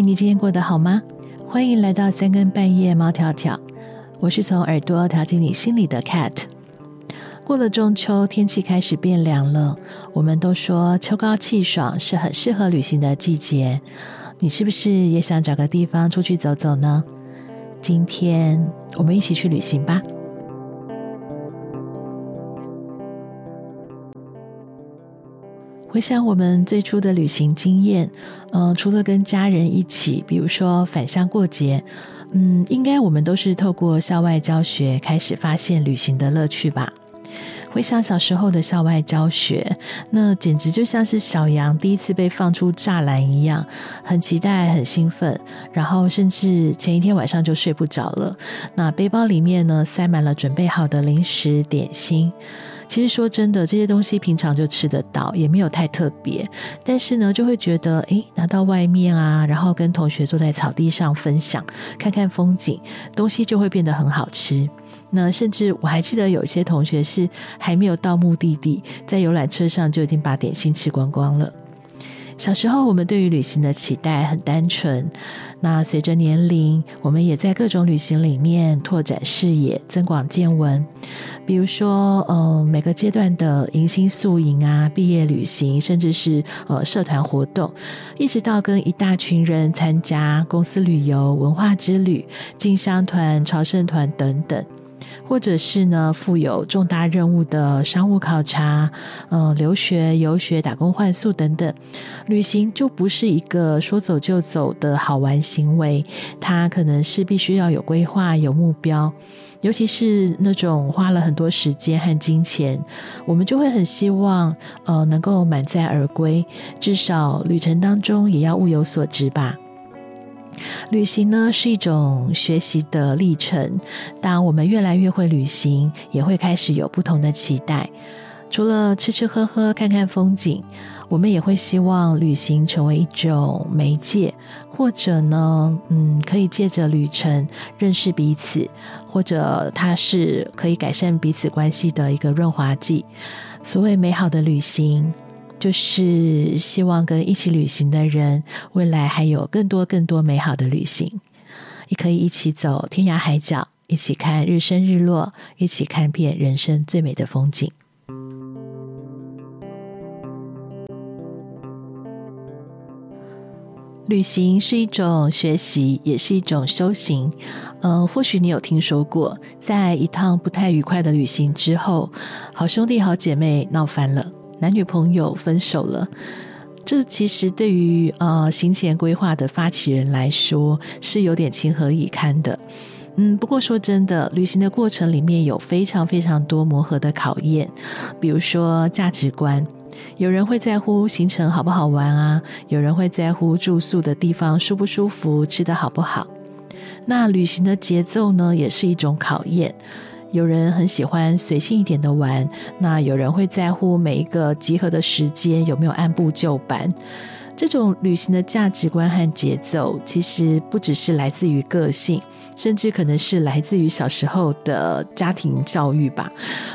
你今天过得好吗？欢迎来到三更半夜，猫跳跳。我是从耳朵跳进你心里的 Cat。过了中秋，天气开始变凉了。我们都说秋高气爽是很适合旅行的季节。你是不是也想找个地方出去走走呢？今天我们一起去旅行吧。回想我们最初的旅行经验，嗯、除了跟家人一起，比如说返乡过节，嗯，应该我们都是透过校外教学开始发现旅行的乐趣吧。回想小时候的校外教学，那简直就像是小羊第一次被放出栅栏一样，很期待，很兴奋，然后甚至前一天晚上就睡不着了。那背包里面呢，塞满了准备好的零食点心。其实说真的，这些东西平常就吃得到，也没有太特别。但是呢，就会觉得，诶，拿到外面啊，然后跟同学坐在草地上分享，看看风景，东西就会变得很好吃。那甚至我还记得有些同学是还没有到目的地，在游览车上就已经把点心吃光光了。小时候，我们对于旅行的期待很单纯。那随着年龄，我们也在各种旅行里面拓展视野、增广见闻。比如说，呃，每个阶段的迎新宿营啊、毕业旅行，甚至是呃社团活动，一直到跟一大群人参加公司旅游、文化之旅、进香团、朝圣团等等。或者是呢，负有重大任务的商务考察，呃，留学、游学、打工换宿等等，旅行就不是一个说走就走的好玩行为，它可能是必须要有规划、有目标，尤其是那种花了很多时间和金钱，我们就会很希望，呃，能够满载而归，至少旅程当中也要物有所值吧。旅行呢，是一种学习的历程。当我们越来越会旅行，也会开始有不同的期待。除了吃吃喝喝、看看风景，我们也会希望旅行成为一种媒介，或者呢，嗯，可以借着旅程认识彼此，或者它是可以改善彼此关系的一个润滑剂。所谓美好的旅行。就是希望跟一起旅行的人，未来还有更多更多美好的旅行，也可以一起走天涯海角，一起看日升日落，一起看遍人生最美的风景。旅行是一种学习，也是一种修行。嗯、或许你有听说过，在一趟不太愉快的旅行之后，好兄弟好姐妹闹翻了。男女朋友分手了，这其实对于呃行前规划的发起人来说是有点情何以堪的。嗯，不过说真的，旅行的过程里面有非常非常多磨合的考验，比如说价值观，有人会在乎行程好不好玩啊，有人会在乎住宿的地方舒不舒服，吃得好不好。那旅行的节奏呢，也是一种考验。有人很喜欢随性一点的玩，那有人会在乎每一个集合的时间有没有按部就班。这种旅行的价值观和节奏，其实不只是来自于个性，甚至可能是来自于小时候的家庭教育吧。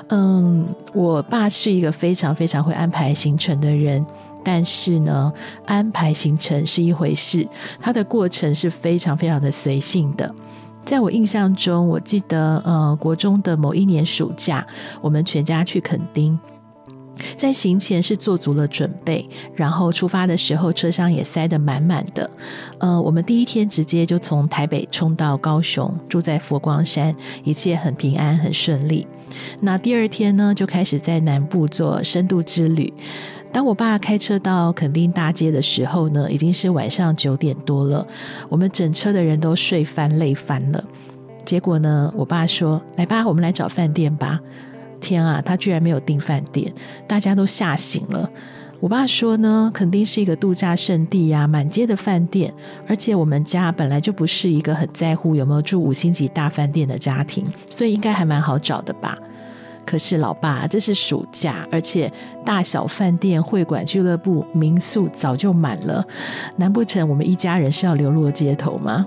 嗯，我爸是一个非常非常会安排行程的人，但是呢，安排行程是一回事，他的过程是非常非常的随性的。在我印象中，我记得，呃，国中的某一年暑假，我们全家去垦丁，在行前是做足了准备，然后出发的时候车厢也塞得满满的。呃，我们第一天直接就从台北冲到高雄，住在佛光山，一切很平安，很顺利。那第二天呢，就开始在南部做深度之旅。当我爸开车到垦丁大街的时候呢，已经是晚上九点多了。我们整车的人都睡翻、累翻了。结果呢，我爸说：“来吧，我们来找饭店吧。”天啊，他居然没有订饭店，大家都吓醒了。我爸说呢，肯定是一个度假胜地呀，满街的饭店，而且我们家本来就不是一个很在乎有没有住五星级大饭店的家庭，所以应该还蛮好找的吧。可是，老爸，这是暑假，而且大小饭店、会馆、俱乐部、民宿早就满了。难不成我们一家人是要流落街头吗？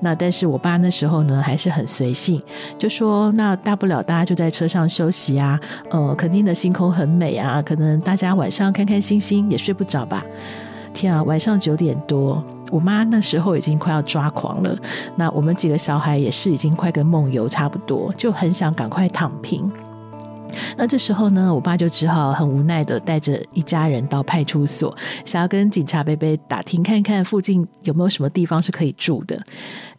那但是我爸那时候呢，还是很随性，就说那大不了大家就在车上休息啊。呃，肯定的星空很美啊，可能大家晚上看看星星也睡不着吧。天啊，晚上九点多，我妈那时候已经快要抓狂了，那我们几个小孩也是已经快跟梦游差不多，就很想赶快躺平。那这时候呢，我爸就只好很无奈的带着一家人到派出所，想要跟警察贝贝打听看看附近有没有什么地方是可以住的。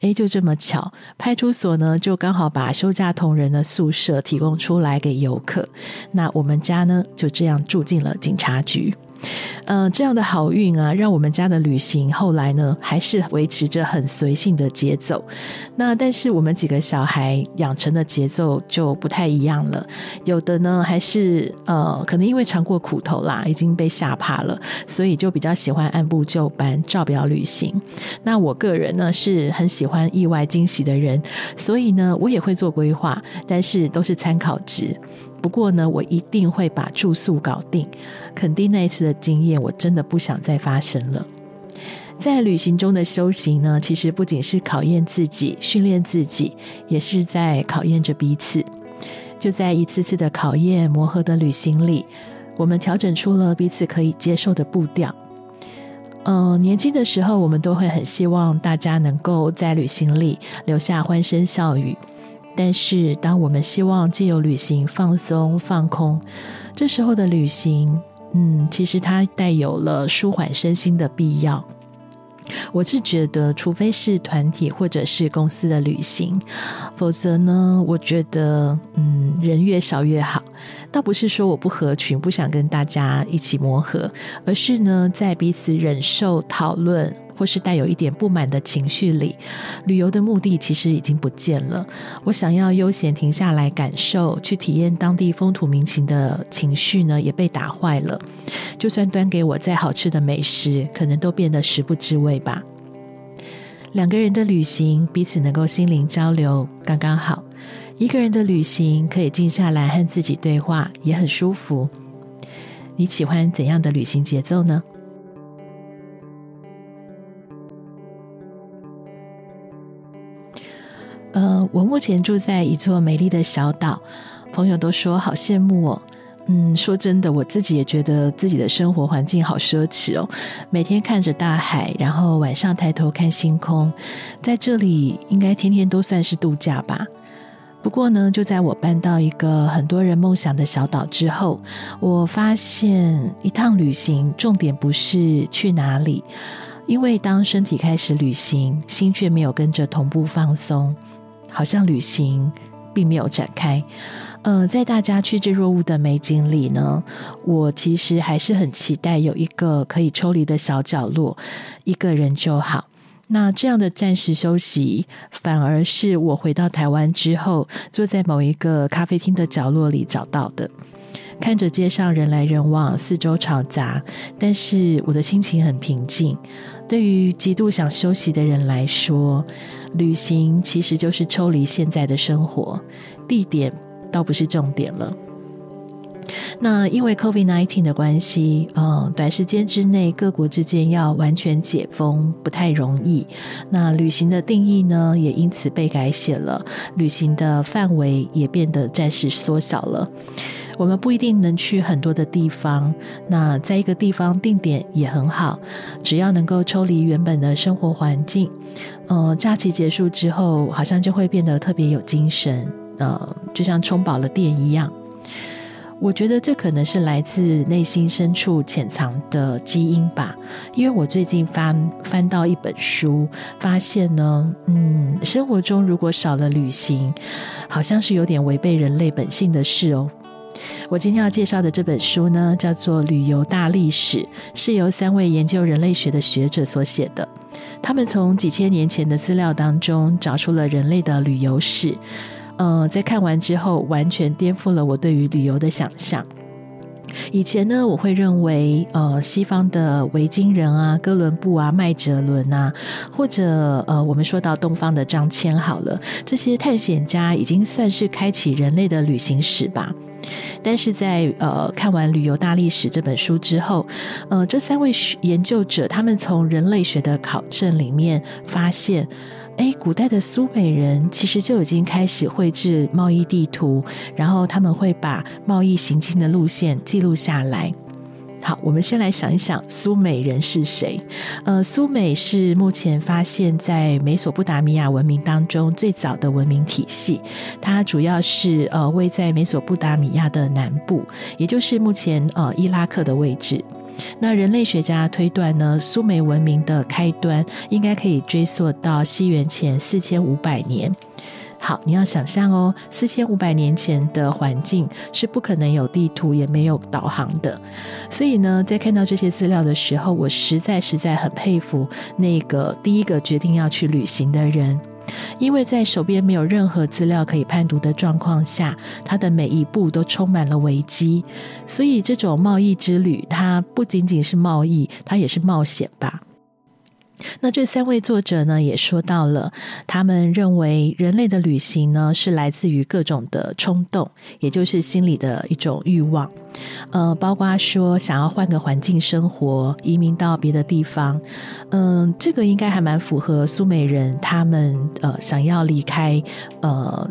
诶，就这么巧，派出所呢就刚好把休假同仁的宿舍提供出来给游客。那我们家呢就这样住进了警察局。嗯、呃，这样的好运啊，让我们家的旅行后来呢，还是维持着很随性的节奏。那但是我们几个小孩养成的节奏就不太一样了，有的呢还是呃，可能因为尝过苦头啦，已经被吓怕了，所以就比较喜欢按部就班照表旅行。那我个人呢是很喜欢意外惊喜的人，所以呢我也会做规划，但是都是参考值。不过呢，我一定会把住宿搞定。肯定那一次的经验，我真的不想再发生了。在旅行中的修行呢，其实不仅是考验自己、训练自己，也是在考验着彼此。就在一次次的考验、磨合的旅行里，我们调整出了彼此可以接受的步调。嗯、年轻的时候，我们都会很希望大家能够在旅行里留下欢声笑语。但是，当我们希望借由旅行放松、放空，这时候的旅行，嗯，其实它带有了舒缓身心的必要。我是觉得，除非是团体或者是公司的旅行，否则呢，我觉得，嗯，人越少越好。倒不是说我不合群，不想跟大家一起磨合，而是呢，在彼此忍受、讨论。或是带有一点不满的情绪里，旅游的目的其实已经不见了。我想要悠闲停下来感受，去体验当地风土民情的情绪呢，也被打坏了。就算端给我再好吃的美食，可能都变得食不知味吧。两个人的旅行，彼此能够心灵交流，刚刚好。一个人的旅行，可以静下来和自己对话，也很舒服。你喜欢怎样的旅行节奏呢？我目前住在一座美丽的小岛，朋友都说好羡慕哦。嗯，说真的，我自己也觉得自己的生活环境好奢侈哦。每天看着大海，然后晚上抬头看星空，在这里应该天天都算是度假吧。不过呢，就在我搬到一个很多人梦想的小岛之后，我发现一趟旅行重点不是去哪里，因为当身体开始旅行，心却没有跟着同步放松。好像旅行并没有展开，呃，在大家趋之若鹜的美景里呢，我其实还是很期待有一个可以抽离的小角落，一个人就好。那这样的暂时休息，反而是我回到台湾之后，坐在某一个咖啡厅的角落里找到的。看着街上人来人往，四周嘈杂，但是我的心情很平静。对于极度想休息的人来说，旅行其实就是抽离现在的生活，地点倒不是重点了。那因为 COVID-19 的关系，嗯，短时间之内各国之间要完全解封不太容易。那旅行的定义呢，也因此被改写了，旅行的范围也变得暂时缩小了。我们不一定能去很多的地方，那在一个地方定点也很好，只要能够抽离原本的生活环境，呃，假期结束之后，好像就会变得特别有精神，呃，就像充饱了电一样。我觉得这可能是来自内心深处潜藏的基因吧，因为我最近翻翻到一本书，发现呢，嗯，生活中如果少了旅行，好像是有点违背人类本性的事哦。我今天要介绍的这本书呢，叫做《旅游大历史》，是由三位研究人类学的学者所写的。他们从几千年前的资料当中找出了人类的旅游史。呃，在看完之后，完全颠覆了我对于旅游的想象。以前呢，我会认为，呃，西方的维京人啊、哥伦布啊、麦哲伦啊，或者呃，我们说到东方的张骞，好了，这些探险家已经算是开启人类的旅行史吧。但是在呃看完《旅游大历史》这本书之后，呃，这三位研究者他们从人类学的考证里面发现，哎，古代的苏美人其实就已经开始绘制贸易地图，然后他们会把贸易行进的路线记录下来。好，我们先来想一想苏美人是谁？呃，苏美是目前发现在美索不达米亚文明当中最早的文明体系，它主要是呃位在美索不达米亚的南部，也就是目前呃伊拉克的位置。那人类学家推断呢，苏美文明的开端应该可以追溯到西元前四千五百年。好，你要想象哦，四千五百年前的环境是不可能有地图，也没有导航的。所以呢，在看到这些资料的时候，我实在实在很佩服那个第一个决定要去旅行的人。因为在手边没有任何资料可以判读的状况下，他的每一步都充满了危机。所以，这种贸易之旅，它不仅仅是贸易，它也是冒险吧。那这三位作者呢，也说到了，他们认为人类的旅行呢，是来自于各种的冲动，也就是心里的一种欲望，呃，包括说想要换个环境生活，移民到别的地方，嗯、这个应该还蛮符合苏美人他们呃想要离开呃。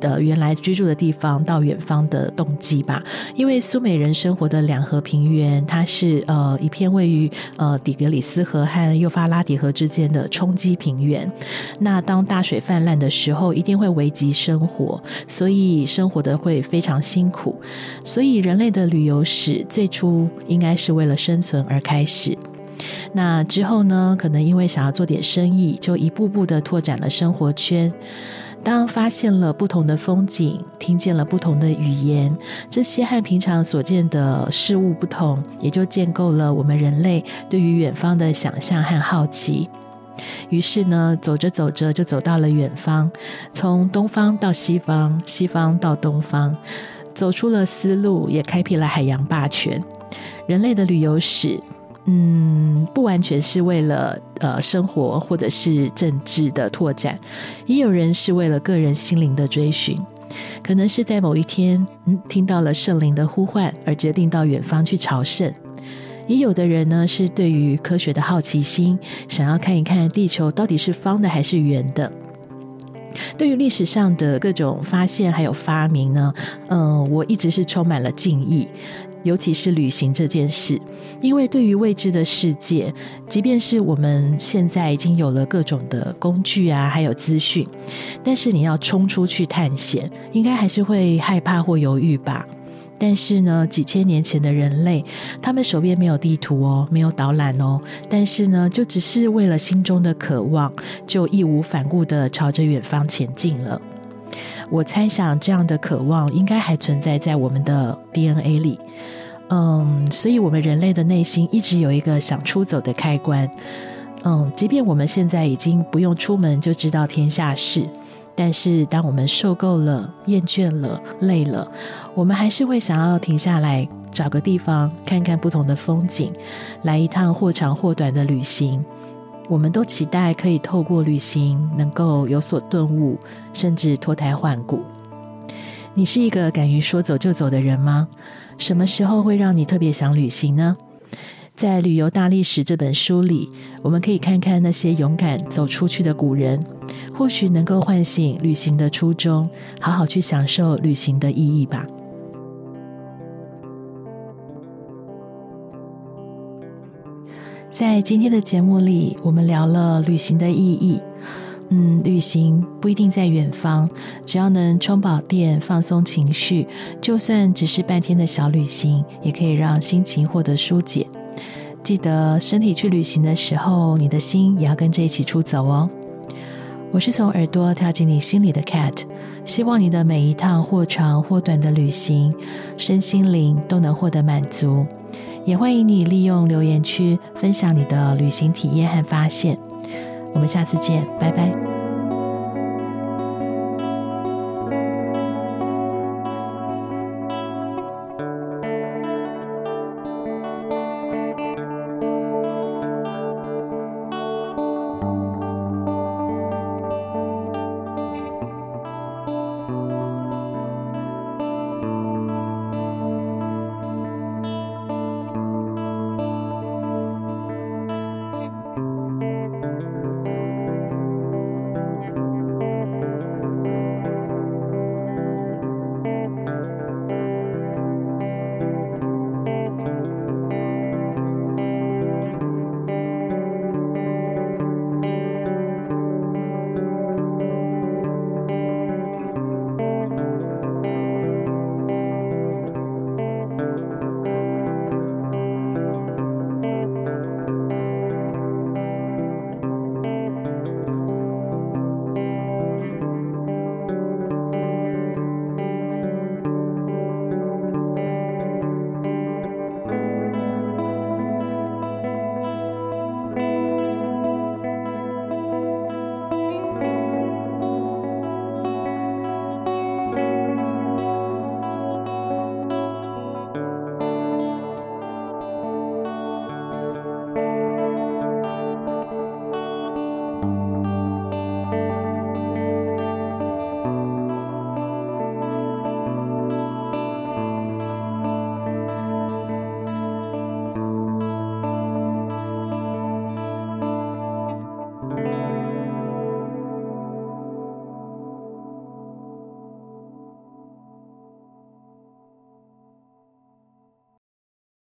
的原来居住的地方到远方的动机吧，因为苏美人生活的两河平原，它是呃一片位于呃底格里斯河和幼发拉底河之间的冲积平原。那当大水泛滥的时候，一定会危及生活，所以生活的会非常辛苦。所以人类的旅游史最初应该是为了生存而开始。那之后呢，可能因为想要做点生意，就一步步的拓展了生活圈。当发现了不同的风景，听见了不同的语言，这些和平常所见的事物不同，也就建构了我们人类对于远方的想象和好奇。于是呢，走着走着就走到了远方，从东方到西方，西方到东方，走出了丝路，也开辟了海洋霸权。人类的旅游史。嗯，不完全是为了呃生活或者是政治的拓展，也有人是为了个人心灵的追寻，可能是在某一天，嗯，听到了圣灵的呼唤而决定到远方去朝圣，也有的人呢是对于科学的好奇心，想要看一看地球到底是方的还是圆的。对于历史上的各种发现还有发明呢，嗯、我一直是充满了敬意。尤其是旅行这件事，因为对于未知的世界，即便是我们现在已经有了各种的工具啊，还有资讯，但是你要冲出去探险，应该还是会害怕或犹豫吧。但是呢，几千年前的人类，他们手边没有地图哦，没有导览哦，但是呢，就只是为了心中的渴望，就义无反顾地朝着远方前进了。我猜想，这样的渴望应该还存在在我们的 DNA 里。嗯，所以，我们人类的内心一直有一个想出走的开关。嗯，即便我们现在已经不用出门就知道天下事，但是当我们受够了、厌倦了、累了，我们还是会想要停下来，找个地方看看不同的风景，来一趟或长或短的旅行。我们都期待可以透过旅行能够有所顿悟，甚至脱胎换骨。你是一个敢于说走就走的人吗？什么时候会让你特别想旅行呢？在《旅游大历史》这本书里，我们可以看看那些勇敢走出去的古人，或许能够唤醒旅行的初衷，好好去享受旅行的意义吧。在今天的节目里，我们聊了旅行的意义。嗯，旅行不一定在远方，只要能充饱电、放松情绪，就算只是半天的小旅行，也可以让心情获得疏解。记得身体去旅行的时候，你的心也要跟着一起出走哦。我是从耳朵跳进你心里的 Cat，希望你的每一趟或长或短的旅行，身心灵都能获得满足。也欢迎你利用留言区分享你的旅行体验和发现。我们下次见，拜拜。